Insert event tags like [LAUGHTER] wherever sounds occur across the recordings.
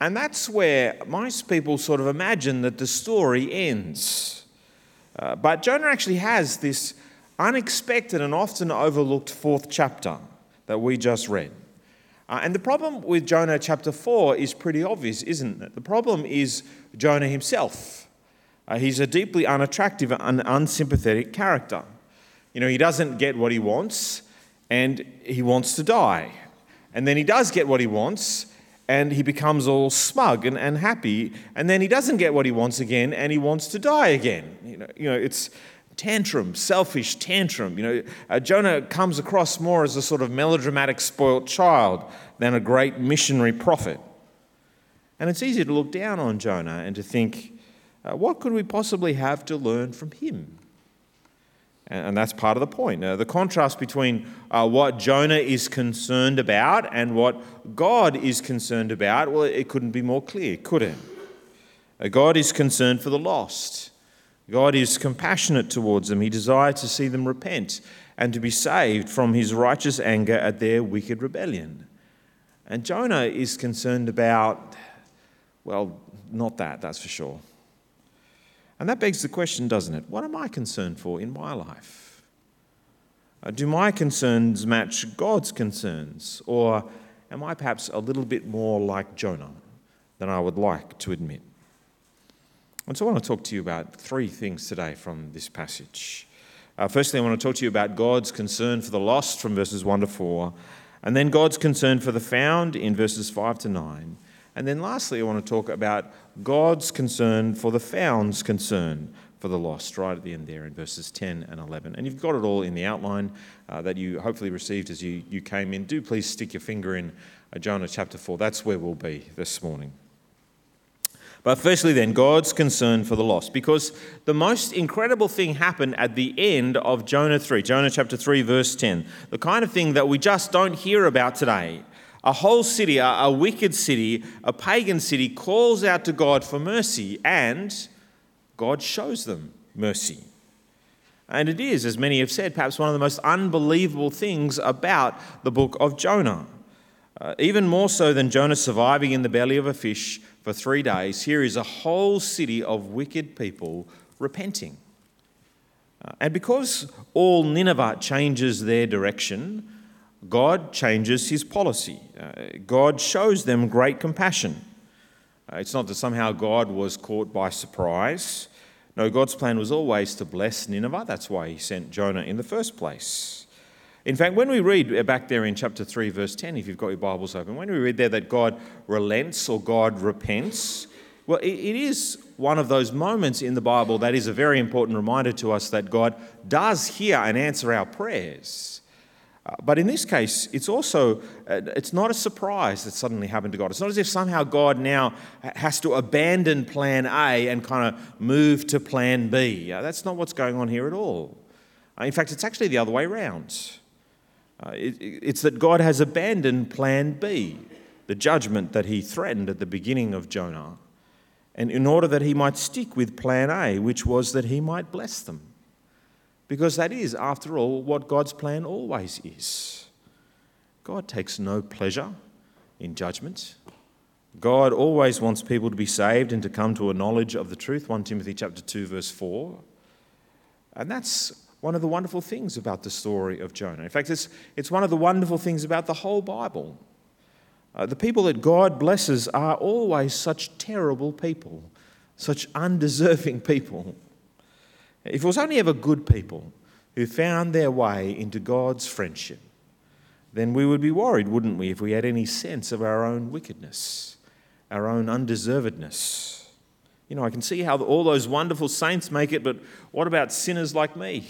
And that's where most people sort of imagine that the story ends. Uh, but Jonah actually has this unexpected and often overlooked fourth chapter that we just read. Uh, and the problem with Jonah chapter 4 is pretty obvious, isn't it? The problem is Jonah himself. Uh, he's a deeply unattractive and unsympathetic character. You know, he doesn't get what he wants and he wants to die. And then he does get what he wants and he becomes all smug and, and happy. And then he doesn't get what he wants again and he wants to die again. You know, you know it's tantrum, selfish tantrum. You know, uh, Jonah comes across more as a sort of melodramatic, spoilt child than a great missionary prophet. And it's easy to look down on Jonah and to think, uh, what could we possibly have to learn from him? And, that's part of the point. Now, the contrast between uh, what Jonah is concerned about and what God is concerned about, well, it couldn't be more clear, could it? Uh, God is concerned for the lost. God is compassionate towards them. He desires to see them repent and to be saved from his righteous anger at their wicked rebellion. And Jonah is concerned about, well, not that, that's for sure. And that begs the question, doesn't it? What am I concerned for in my life? Uh, do my concerns match God's concerns? Or am I perhaps a little bit more like Jonah than I would like to admit? And so I want to talk to you about three things today from this passage. Uh, firstly, I want to talk to you about God's concern for the lost from verses 1 to 4, and then God's concern for the found in verses 5 to 9. And then lastly, I want to talk about God's concern for the found's concern for the lost, right at the end there in verses 10 and 11. And you've got it all in the outline uh, that you hopefully received as you, you came in. Do please stick your finger in uh, Jonah chapter 4. That's where we'll be this morning. But firstly, then, God's concern for the lost. Because the most incredible thing happened at the end of Jonah 3, Jonah chapter 3, verse 10. The kind of thing that we just don't hear about today. A whole city, a, a wicked city, a pagan city, calls out to God for mercy, and God shows them mercy. And it is, as many have said, perhaps one of the most unbelievable things about the book of Jonah. Uh, even more so than Jonah surviving in the belly of a fish for three days, here is a whole city of wicked people repenting. Uh, and because all Nineveh changes their direction, God changes his policy. Uh, God shows them great compassion. Uh, it's not that somehow God was caught by surprise. No, God's plan was always to bless Nineveh. That's why he sent Jonah in the first place. In fact, when we read back there in chapter 3, verse 10, if you've got your Bibles open, when we read there that God relents or God repents, well, it is one of those moments in the Bible that is a very important reminder to us that God does hear and answer our prayers. Uh, but in this case, it's also uh, it's not a surprise that suddenly happened to God. It's not as if somehow God now has to abandon plan A and kind of move to plan B. Uh, that's not what's going on here at all. In fact, it's actually the other way around. It, it's that God has abandoned plan B, the judgment that he threatened at the beginning of Jonah, and in order that he might stick with plan A, which was that he might bless them. Because that is, after all, what God's plan always is. God takes no pleasure in judgment. God always wants people to be saved and to come to a knowledge of the truth. 1 Timothy chapter 2 verse 4. And that's one of the wonderful things about the story of Jonah. In fact, it's, it's one of the wonderful things about the whole Bible. Uh, the people that God blesses are always such terrible people, such undeserving [LAUGHS] people. If it was only ever good people who found their way into God's friendship, then we would be worried, wouldn't we, if we had any sense of our own wickedness, our own undeservedness. You know, I can see how all those wonderful saints make it, but what about sinners like me?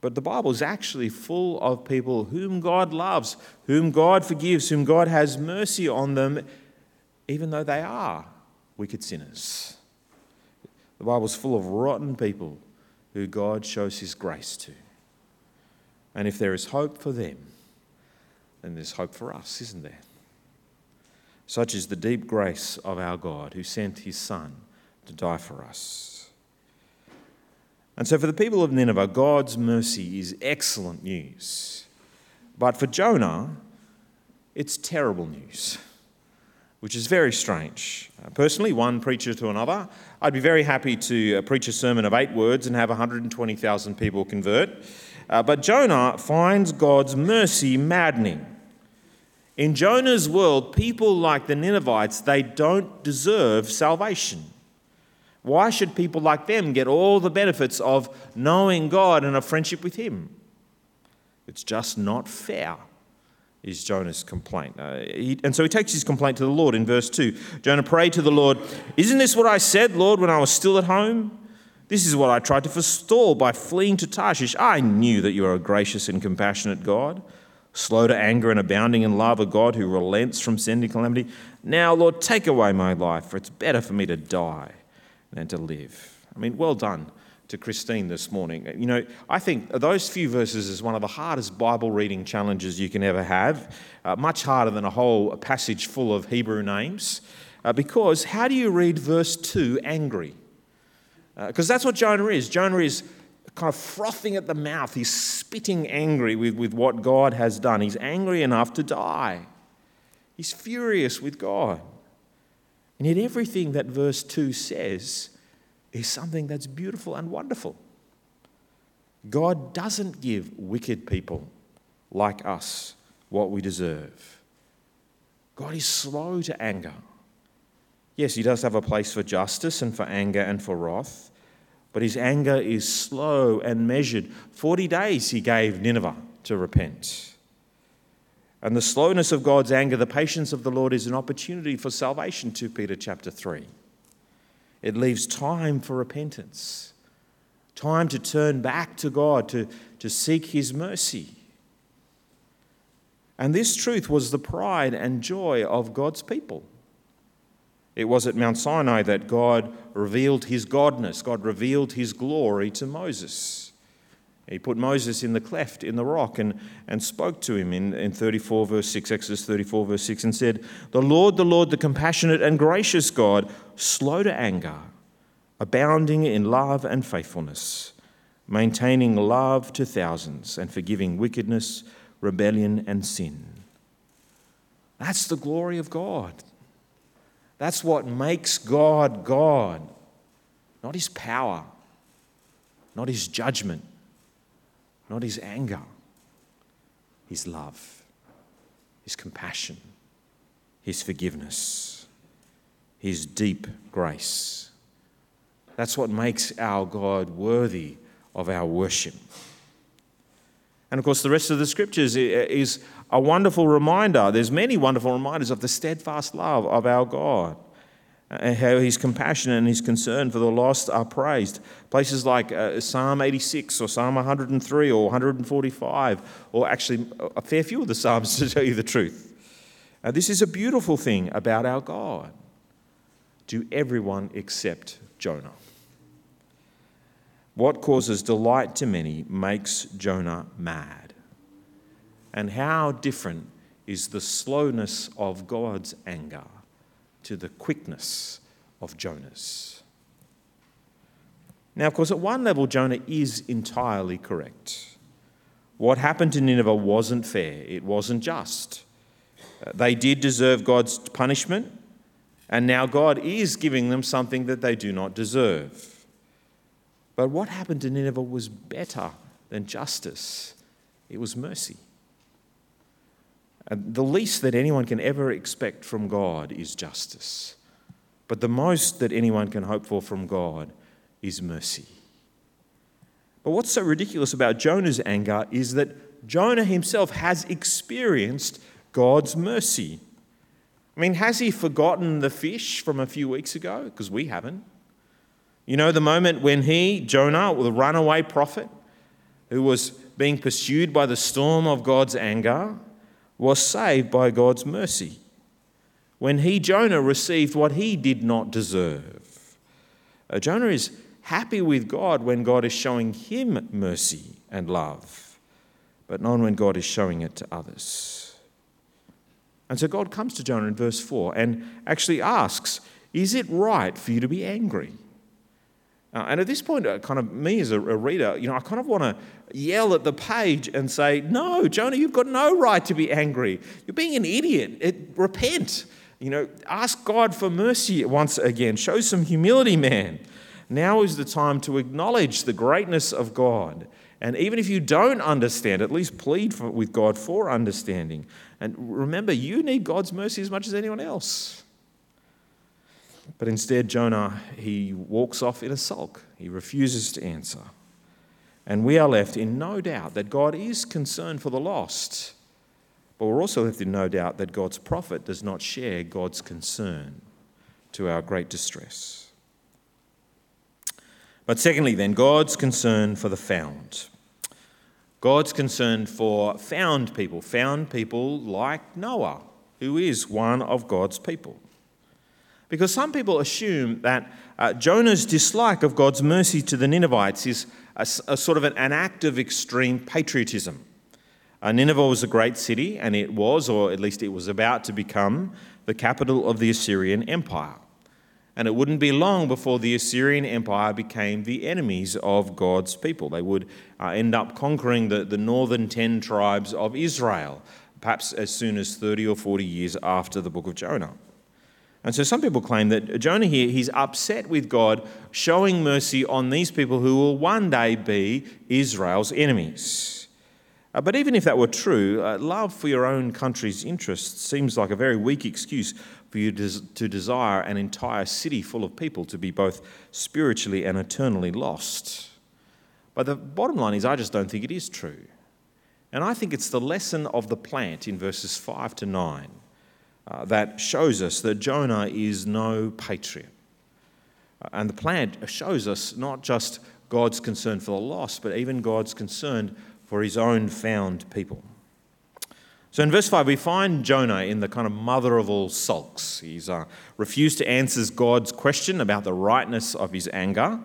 But the Bible is actually full of people whom God loves, whom God forgives, whom God has mercy on them, even though they are wicked sinners. The Bible is full of rotten people who God shows his grace to. And if there is hope for them, then there's hope for us, isn't there? Such is the deep grace of our God who sent his Son to die for us. And so, for the people of Nineveh, God's mercy is excellent news. But for Jonah, it's terrible news. Which is very strange. Uh, personally, one preacher to another, I'd be very happy to uh, preach a sermon of eight words and have 120,000 people convert. Uh, but Jonah finds God's mercy maddening. In Jonah's world, people like the Ninevites, they don't deserve salvation. Why should people like them get all the benefits of knowing God and a friendship with Him? It's just not fair is Jonah's complaint. Uh, he, and so he takes his complaint to the Lord in verse 2. Jonah prayed to the Lord, Isn't this what I said, Lord, when I was still at home? This is what I tried to forestall by fleeing to Tarshish. I knew that you are a gracious and compassionate God, slow to anger and abounding in love, a God who relents from sending calamity. Now, Lord, take away my life, for it's better for me to die than to live. I mean, well done to Christine this morning. You know, I think those few verses is one of the hardest Bible reading challenges you can ever have, uh, much harder than a whole passage full of Hebrew names. Uh, because how do you read verse 2 angry? Because uh, that's what Jonah is. Jonah is kind of frothing at the mouth. He's spitting angry with, with what God has done. He's angry enough to die. He's furious with God. And yet, everything that verse 2 says is something that's beautiful and wonderful. God doesn't give wicked people like us what we deserve. God is slow to anger. Yes, He does have a place for justice and for anger and for wrath, but His anger is slow and measured. 40 days He gave Nineveh to repent. And the slowness of God's anger, the patience of the Lord, is an opportunity for salvation, 2 Peter chapter 3. It leaves time for repentance, time to turn back to God, to, to seek His mercy. And this truth was the pride and joy of God's people. It was at Mount Sinai that God revealed His godness, God revealed His glory to Moses. He put Moses in the cleft in the rock and, and spoke to him in, in 34 verse 6, Exodus 34 verse 6, and said, The Lord, the Lord, the compassionate and gracious God, slow to anger, abounding in love and faithfulness, maintaining love to thousands, and forgiving wickedness, rebellion, and sin. That's the glory of God. That's what makes God God, not his power, not his judgment not his anger, his love, his compassion, his forgiveness, his deep grace. That's what makes our God worthy of our worship. And of course, the rest of the scriptures is a wonderful reminder. There's many wonderful reminders of the steadfast love of our God and how his compassion and his concern for the lost are praised. Places like uh, Psalm 86 or Psalm 103 or 145, or actually a fair few of the Psalms [LAUGHS] to tell you the truth. This is a beautiful thing about our God. Do everyone except Jonah. What causes delight to many makes Jonah mad. And how different is the slowness of God's anger to the quickness of Jonah's. Now, of course, at one level, Jonah is entirely correct. What happened to Nineveh wasn't fair, it wasn't just. Uh, they did deserve God's punishment, and now God is giving them something that they do not deserve. But what happened to Nineveh was better than justice, it was mercy. And the least that anyone can ever expect from God is justice. But the most that anyone can hope for from God is mercy. But what's so ridiculous about Jonah's anger is that Jonah himself has experienced God's mercy. I mean, has he forgotten the fish from a few weeks ago? Because we haven't. You know, the moment when he, Jonah, the runaway prophet, who was being pursued by the storm of God's anger, was saved by God's mercy when he, Jonah, received what he did not deserve. Uh, Jonah is happy with God when God is showing him mercy and love, but not when God is showing it to others. And so God comes to Jonah in verse 4 and actually asks, Is it right for you to be angry? Uh, and at this point, uh, kind of me as a, a, reader, you know, I kind of want to yell at the page and say, No, Jonah, you've got no right to be angry. You're being an idiot. It, repent. You know, ask God for mercy once again. Show some humility, man. Now is the time to acknowledge the greatness of God. And even if you don't understand, at least plead for, with God for understanding. And remember, you need God's mercy as much as anyone else. But instead, Jonah, he walks off in a sulk. He refuses to answer. And we are left in no doubt that God is concerned for the lost. But we're also left in no doubt that God's prophet does not share God's concern to our great distress. But secondly, then, God's concern for the found. God's concern for found people, found people like Noah, who is one of God's people. Because some people assume that uh, Jonah's dislike of God's mercy to the Ninevites is a, a sort of an, an, act of extreme patriotism. Uh, Nineveh was a great city, and it was, or at least it was about to become, the capital of the Assyrian Empire. And it wouldn't be long before the Assyrian Empire became the enemies of God's people. They would uh, end up conquering the, the northern 10 tribes of Israel, perhaps as soon as 30 or 40 years after the book of Jonah. And so some people claim that Jonah here, he's upset with God showing mercy on these people who will one day be Israel's enemies. Uh, but even if that were true, uh, love for your own country's interests seems like a very weak excuse for you to, to desire an entire city full of people to be both spiritually and eternally lost. But the bottom line is, I just don't think it is true. And I think it's the lesson of the plant in verses 5 to 9 uh, that shows us that Jonah is no patriot. Uh, and the plant shows us not just God's concern for the lost, but even God's concern for his own found people. So in verse 5, we find Jonah in the kind of mother of all sulks. He's uh, refused to answer God's question about the rightness of his anger.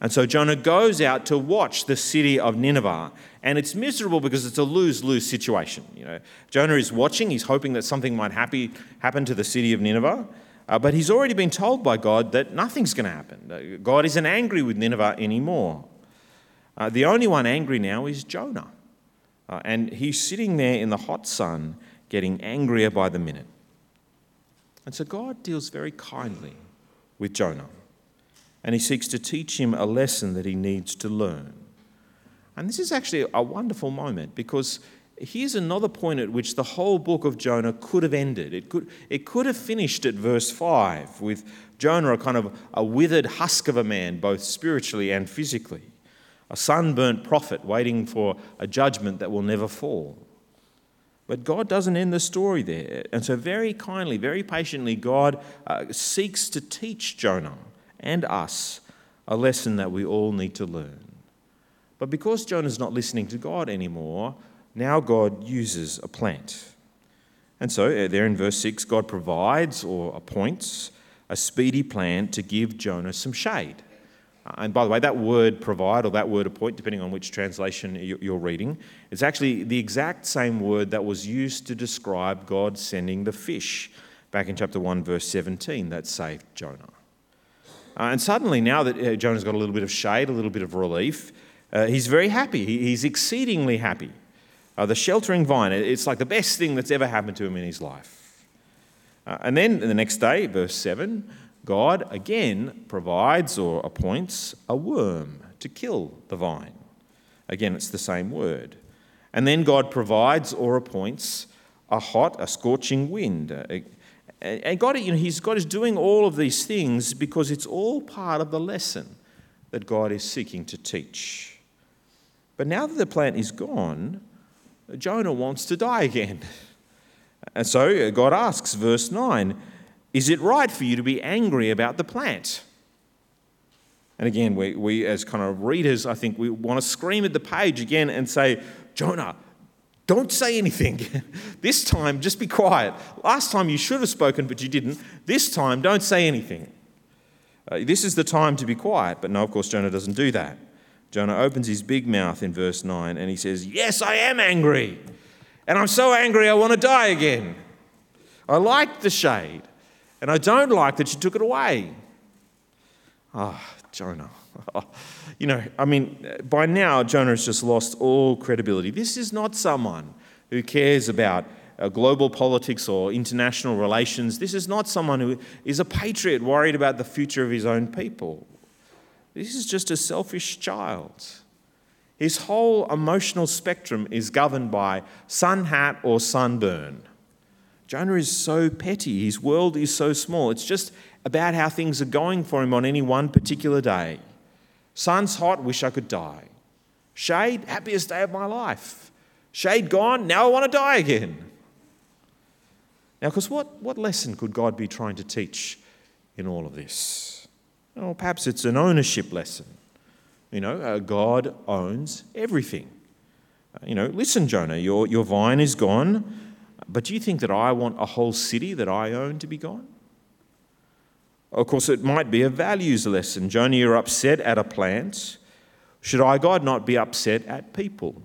And so Jonah goes out to watch the city of Nineveh, and it's miserable because it's a lose-lose situation. You know, Jonah is watching; he's hoping that something might happy, happen to the city of Nineveh, uh, but he's already been told by God that nothing's going to happen. God isn't angry with Nineveh anymore. Uh, the only one angry now is Jonah, uh, and he's sitting there in the hot sun, getting angrier by the minute. And so God deals very kindly with Jonah and he seeks to teach him a lesson that he needs to learn. And this is actually a wonderful moment because here's another point at which the whole book of Jonah could have ended. It could, it could have finished at verse 5 with Jonah, a kind of a withered husk of a man, both spiritually and physically, a sunburnt prophet waiting for a judgment that will never fall. But God doesn't end the story there. And so, very kindly, very patiently, God uh, seeks to teach Jonah and us a lesson that we all need to learn. But because Jonah's not listening to God anymore, now God uses a plant. And so, uh, there in verse 6, God provides or appoints a speedy plan to give Jonah some shade. Uh, and by the way, that word provide or that word appoint, depending on which translation you're reading, is actually the exact same word that was used to describe God sending the fish back in chapter 1, verse 17, that saved Jonah. Uh, and suddenly, now that uh, Jonah's got a little bit of shade, a little bit of relief, uh, he's very happy. He, he's exceedingly happy. Uh, the sheltering vine, it's like the best thing that's ever happened to him in his life. Uh, and then the next day, verse 7, God again provides or appoints a worm to kill the vine. Again, it's the same word. And then God provides or appoints a hot, a scorching wind. Uh, and God, you know, he's, God is doing all of these things because it's all part of the lesson that God is seeking to teach. But now that the plant is gone, Jonah wants to die again. [LAUGHS] And so uh, God asks, verse 9, Is it right for you to be angry about the plant? And again, we, we as kind of readers, I think we want to scream at the page again and say, Jonah, don't say anything. [LAUGHS] this time, just be quiet. Last time you should have spoken, but you didn't. This time, don't say anything. Uh, this is the time to be quiet. But no, of course, Jonah doesn't do that. Jonah opens his big mouth in verse 9 and he says, Yes, I am angry. And I'm so angry I want to die again. I like the shade, and I don't like that you took it away. Ah, oh, Jonah. [LAUGHS] you know, I mean, by now, Jonah has just lost all credibility. This is not someone who cares about uh, global politics or international relations. This is not someone who is a patriot worried about the future of his own people. This is just a selfish child. His whole emotional spectrum is governed by sun hat or sunburn. Jonah is so petty, his world is so small. It's just about how things are going for him on any one particular day. Sun's hot, wish I could die. Shade, happiest day of my life. Shade gone, now I want to die again. Now, because what, what lesson could God be trying to teach in all of this? Well, perhaps it's an ownership lesson. You know, uh, God owns everything. Uh, you know, listen, Jonah, your, your vine is gone, but do you think that I want a whole city that I own to be gone? Of course, it might be a values lesson. Jonah, you're upset at a plant. Should I, God, not be upset at people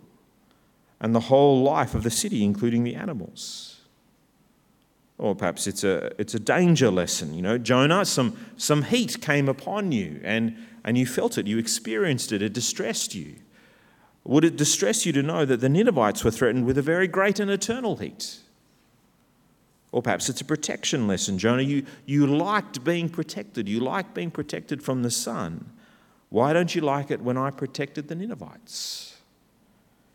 and the whole life of the city, including the animals? Or perhaps it's a, it's a danger lesson. You know, Jonah, some, some heat came upon you and, and you felt it, you experienced it, it distressed you. Would it distress you to know that the Ninevites were threatened with a very great and eternal heat? Or perhaps it's a protection lesson. Jonah, you, you liked being protected. You liked being protected from the sun. Why don't you like it when I protected the Ninevites?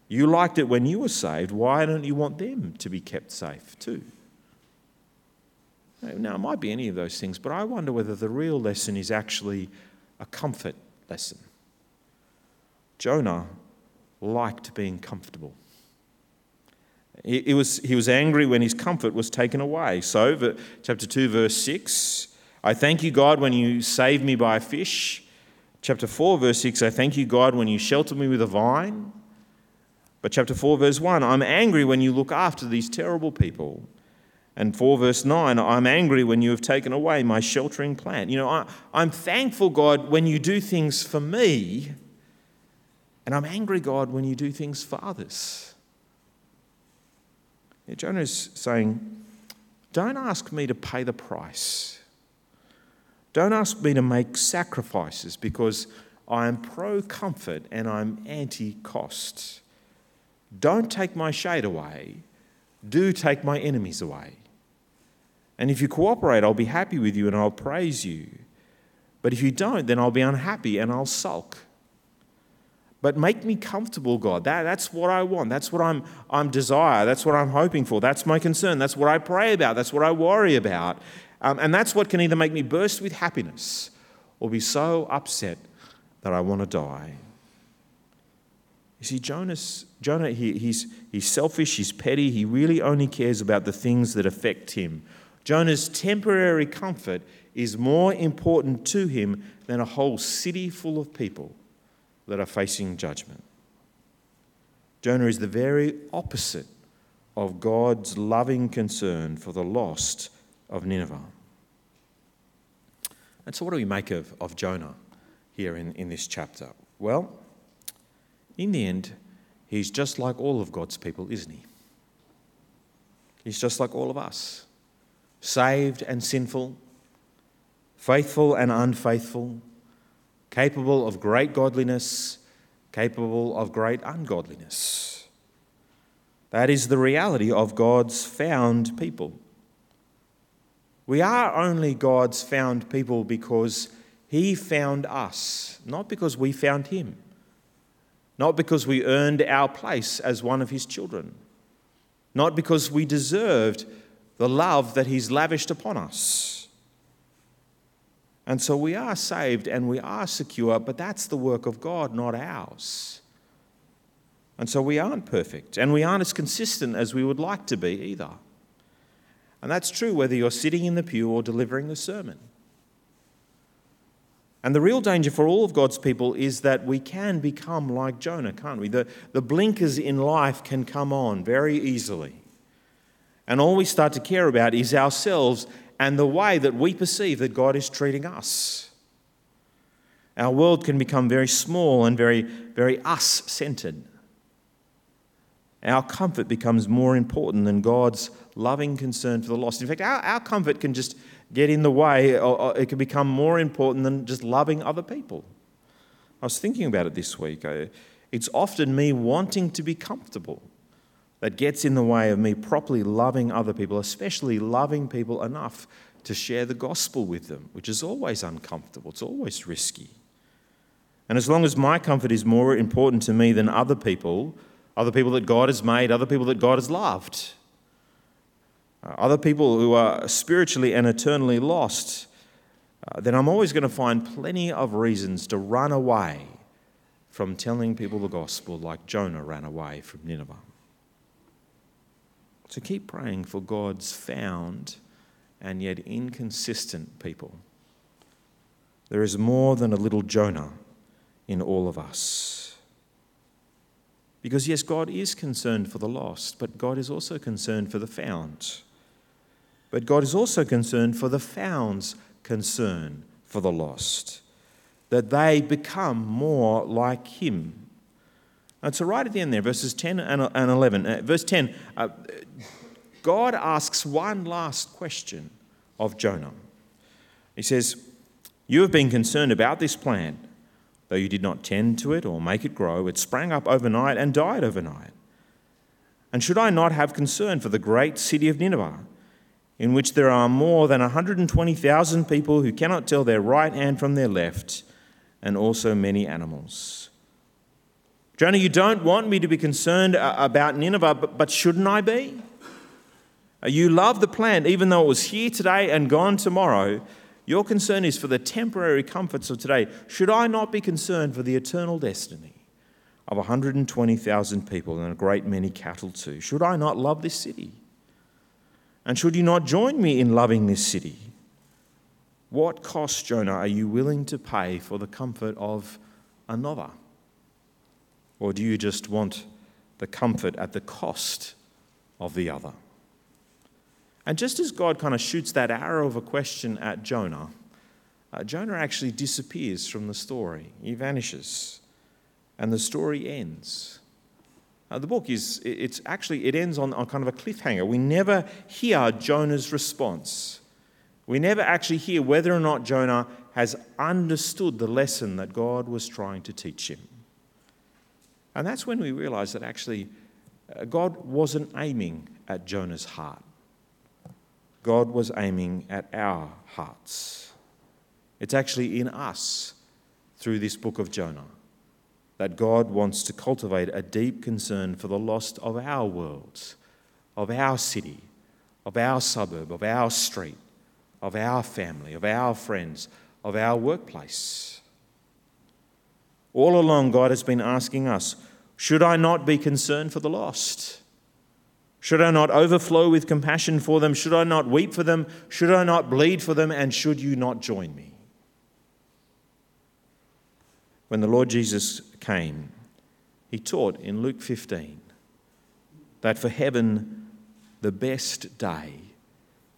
You liked it when you were saved. Why don't you want them to be kept safe too? Now, it might be any of those things, but I wonder whether the real lesson is actually a comfort lesson. Jonah liked being comfortable. He, was, he was angry when his comfort was taken away. So, chapter 2, verse 6 I thank you, God, when you save me by a fish. Chapter 4, verse 6 I thank you, God, when you shelter me with a vine. But chapter 4, verse 1 I'm angry when you look after these terrible people. And 4 verse 9, I'm angry when you have taken away my sheltering plant. You know, I, I'm thankful, God, when you do things for me, and I'm angry, God, when you do things for others. Jonah is saying, Don't ask me to pay the price. Don't ask me to make sacrifices because I am pro comfort and I'm anti cost. Don't take my shade away. Do take my enemies away. And if you cooperate, I'll be happy with you and I'll praise you. But if you don't, then I'll be unhappy and I'll sulk. But make me comfortable, God. That, that's what I want. That's what I'm, I'm desire. That's what I'm hoping for. That's my concern. That's what I pray about. That's what I worry about. Um, and that's what can either make me burst with happiness or be so upset that I want to die. You see, Jonas, Jonah, he, he's, he's selfish, he's petty, he really only cares about the things that affect him. Jonah's temporary comfort is more important to him than a whole city full of people that are facing judgment. Jonah is the very opposite of God's loving concern for the lost of Nineveh. And so, what do we make of, of Jonah here in, in this chapter? Well, in the end, he's just like all of God's people, isn't he? He's just like all of us saved and sinful, faithful and unfaithful, capable of great godliness, capable of great ungodliness. That is the reality of God's found people. We are only God's found people because He found us, not because we found Him, not because we earned our place as one of His children, not because we deserved the love that He's lavished upon us. And so we are saved and we are secure, but that's the work of God, not ours. And so we aren't perfect and we aren't as consistent as we would like to be either. And that's true whether you're sitting in the pew or delivering the sermon. And the real danger for all of God's people is that we can become like Jonah, can't we? The, the blinkers in life can come on very easily. And all we start to care about is ourselves and the way that we perceive that God is treating us. Our world can become very small and very, very us centered. Our comfort becomes more important than God's loving concern for the lost. In fact, our, our comfort can just get in the way, or, or it can become more important than just loving other people. I was thinking about it this week. It's often me wanting to be comfortable that gets in the way of me properly loving other people, especially loving people enough to share the gospel with them, which is always uncomfortable, it's always risky. And as long as my comfort is more important to me than other people, other people that God has made, other people that God has loved, uh, other people who are spiritually and eternally lost, uh, then I'm always going to find plenty of reasons to run away from telling people the gospel like Jonah ran away from Nineveh. So keep praying for God's found and yet inconsistent people. There is more than a little Jonah in all of us. Because, yes, God is concerned for the lost, but God is also concerned for the found. But God is also concerned for the found's concern for the lost, that they become more like Him. So, right at the end there, verses 10 and 11, uh, verse 10, uh, God asks one last question of Jonah. He says, You have been concerned about this plant, though you did not tend to it or make it grow. It sprang up overnight and died overnight. And should I not have concern for the great city of Nineveh, in which there are more than 120,000 people who cannot tell their right hand from their left, and also many animals? Jonah, you don't want me to be concerned about Nineveh, but shouldn't I be? You love the plant, even though it was here today and gone tomorrow. Your concern is for the temporary comforts of today. Should I not be concerned for the eternal destiny of 120,000 people and a great many cattle too? Should I not love this city? And should you not join me in loving this city? What cost, Jonah, are you willing to pay for the comfort of another? Or do you just want the comfort at the cost of the other? And just as God kind of shoots that arrow of a question at Jonah, uh, Jonah actually disappears from the story. He vanishes. And the story ends. Uh, the book is, it's actually, it ends on, on kind of a cliffhanger. We never hear Jonah's response. We never actually hear whether or not Jonah has understood the lesson that God was trying to teach him. And that's when we realize that actually uh, God wasn't aiming at Jonah's heart. God was aiming at our hearts. It's actually in us through this book of Jonah that God wants to cultivate a deep concern for the lost of our world, of our city, of our suburb, of our street, of our family, of our friends, of our workplace. All along, God has been asking us should I not be concerned for the lost? Should I not overflow with compassion for them? Should I not weep for them? Should I not bleed for them? And should you not join me? When the Lord Jesus came, he taught in Luke 15 that for heaven, the best day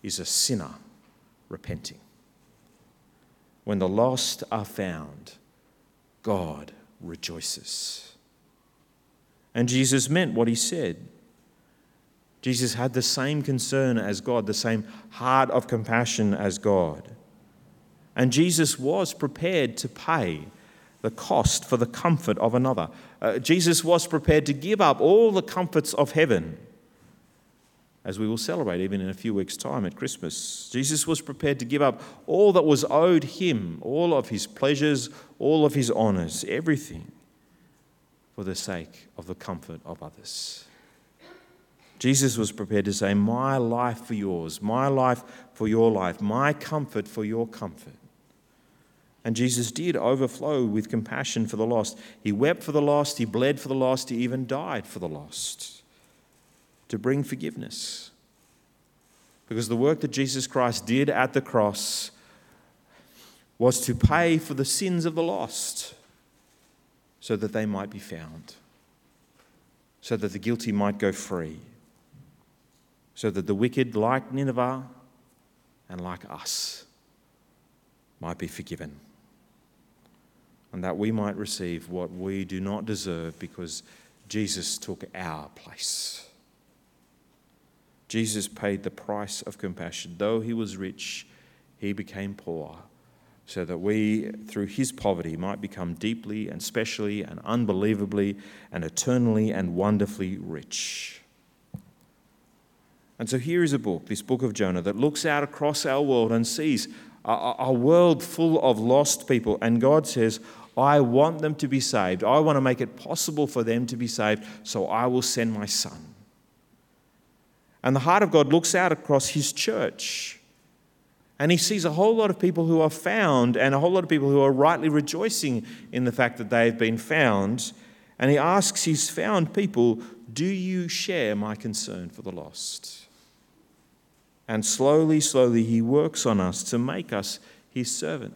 is a sinner repenting. When the lost are found, God rejoices. And Jesus meant what he said. Jesus had the same concern as God, the same heart of compassion as God. And Jesus was prepared to pay the cost for the comfort of another. Uh, Jesus was prepared to give up all the comforts of heaven, as we will celebrate even in a few weeks' time at Christmas. Jesus was prepared to give up all that was owed him, all of his pleasures, all of his honors, everything, for the sake of the comfort of others. Jesus was prepared to say, My life for yours, my life for your life, my comfort for your comfort. And Jesus did overflow with compassion for the lost. He wept for the lost, he bled for the lost, he even died for the lost to bring forgiveness. Because the work that Jesus Christ did at the cross was to pay for the sins of the lost so that they might be found, so that the guilty might go free so that the wicked, like Nineveh and like us, might be forgiven. And that we might receive what we do not deserve because Jesus took our place. Jesus paid the price of compassion. Though he was rich, he became poor, so that we, through his poverty, might become deeply and specially and unbelievably and eternally and wonderfully rich. And so here is a book, this book of Jonah, that looks out across our world and sees a, a world full of lost people. And God says, I want them to be saved. I want to make it possible for them to be saved, so I will send my son. And the heart of God looks out across his church. And he sees a whole lot of people who are found and a whole lot of people who are rightly rejoicing in the fact that they've been found. And he asks his found people, Do you share my concern for the lost? And slowly, slowly, he works on us to make us his servant,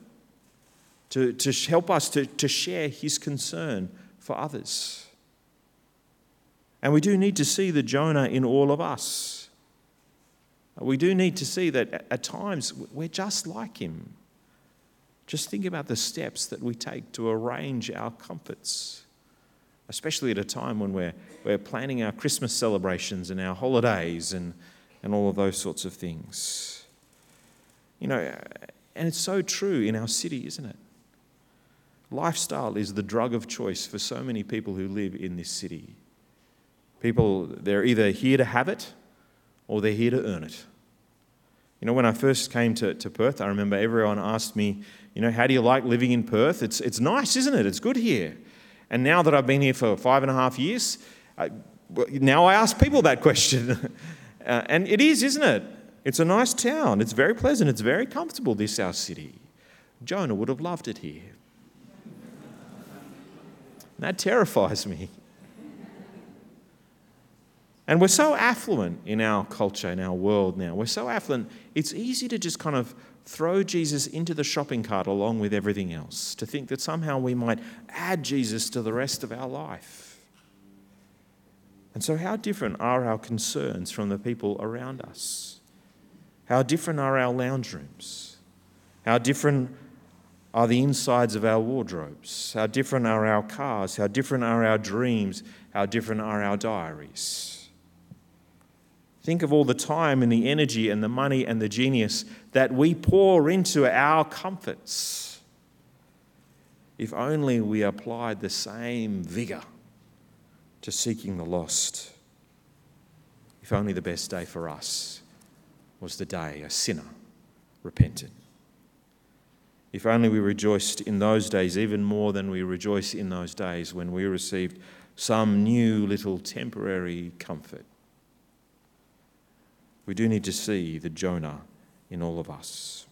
to, to help us to, to share his concern for others. And we do need to see the Jonah in all of us. We do need to see that at times we're just like him. Just think about the steps that we take to arrange our comforts, especially at a time when we're, we're planning our Christmas celebrations and our holidays and, and all of those sorts of things. You know, uh, and it's so true in our city, isn't it? Lifestyle is the drug of choice for so many people who live in this city. People, they're either here to have it or they're here to earn it. You know, when I first came to, to Perth, I remember everyone asked me, you know, how do you like living in Perth? It's, it's nice, isn't it? It's good here. And now that I've been here for five and a half years, I, now I ask people that question. [LAUGHS] uh, and it is, isn't it? It's a nice town. It's very pleasant. It's very comfortable, this our city. Jonah would have loved it here. [LAUGHS] that terrifies me. And we're so affluent in our culture, in our world now. We're so affluent, it's easy to just kind of throw Jesus into the shopping cart along with everything else, to think that somehow we might add Jesus to the rest of our life. And so, how different are our concerns from the people around us? How different are our lounge rooms? How different are the insides of our wardrobes? How different are our cars? How different are our dreams? How different are our diaries? Think of all the time and the energy and the money and the genius that we pour into our comforts. If only we applied the same vigor to seeking the lost. If only the best day for us was the day a sinner repented. If only we rejoiced in those days even more than we rejoice in those days when we received some new little temporary comfort we do need to see the Jonah in all of us.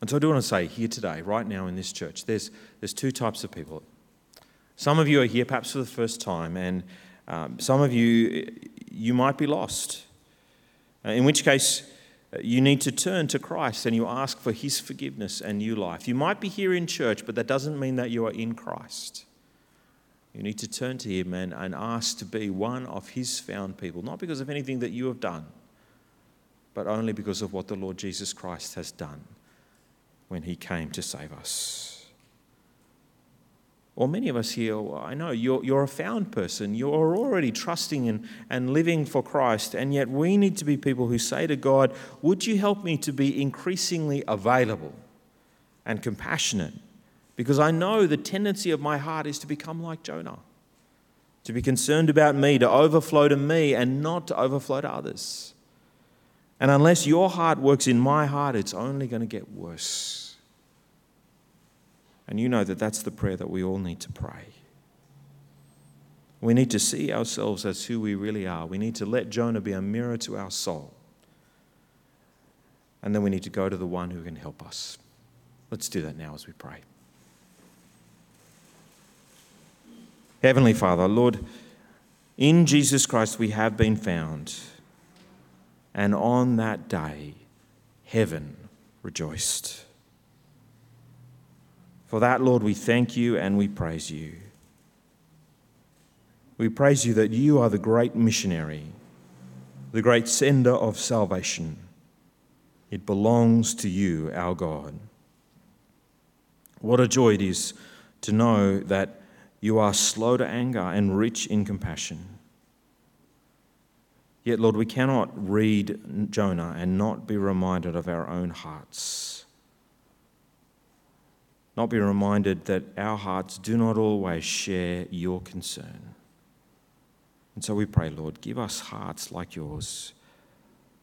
And so I do want to say here today, right now in this church, there's, there's two types of people. Some of you are here perhaps for the first time, and um, some of you, you might be lost. Uh, in which case, uh, you need to turn to Christ and you ask for His forgiveness and new life. You might be here in church, but that doesn't mean that you are in Christ. You need to turn to Him and, and ask to be one of His found people, not because of anything that you have done, but only because of what the Lord Jesus Christ has done when He came to save us. Or many of us here, I know you're, you're a found person. You're already trusting and, and living for Christ. And yet we need to be people who say to God, Would you help me to be increasingly available and compassionate because I know the tendency of my heart is to become like Jonah, to be concerned about me, to overflow to me, and not to overflow to others. And unless your heart works in my heart, it's only going to get worse. And you know that that's the prayer that we all need to pray. We need to see ourselves as who we really are. We need to let Jonah be a mirror to our soul. And then we need to go to the one who can help us. Let's do that now as we pray. Heavenly Father, Lord, in Jesus Christ we have been found, and on that day heaven rejoiced. For that, Lord, we thank you and we praise you. We praise you that you are the great missionary, the great sender of salvation. It belongs to you, our God. What a joy it is to know that you are slow to anger and rich in compassion. Yet, Lord, we cannot read Jonah and not be reminded of our own hearts. Not be reminded that our hearts do not always share your concern. And so we pray, Lord, give us hearts like yours,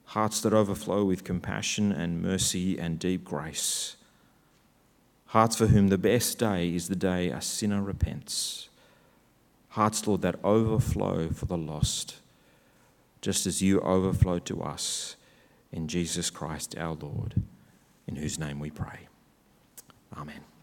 hearts that overflow with compassion and mercy and deep grace, hearts for whom the best day is the day a sinner repents, hearts, Lord, that overflow for the lost, just as you overflow to us in Jesus Christ our Lord, in whose name we pray. Amen.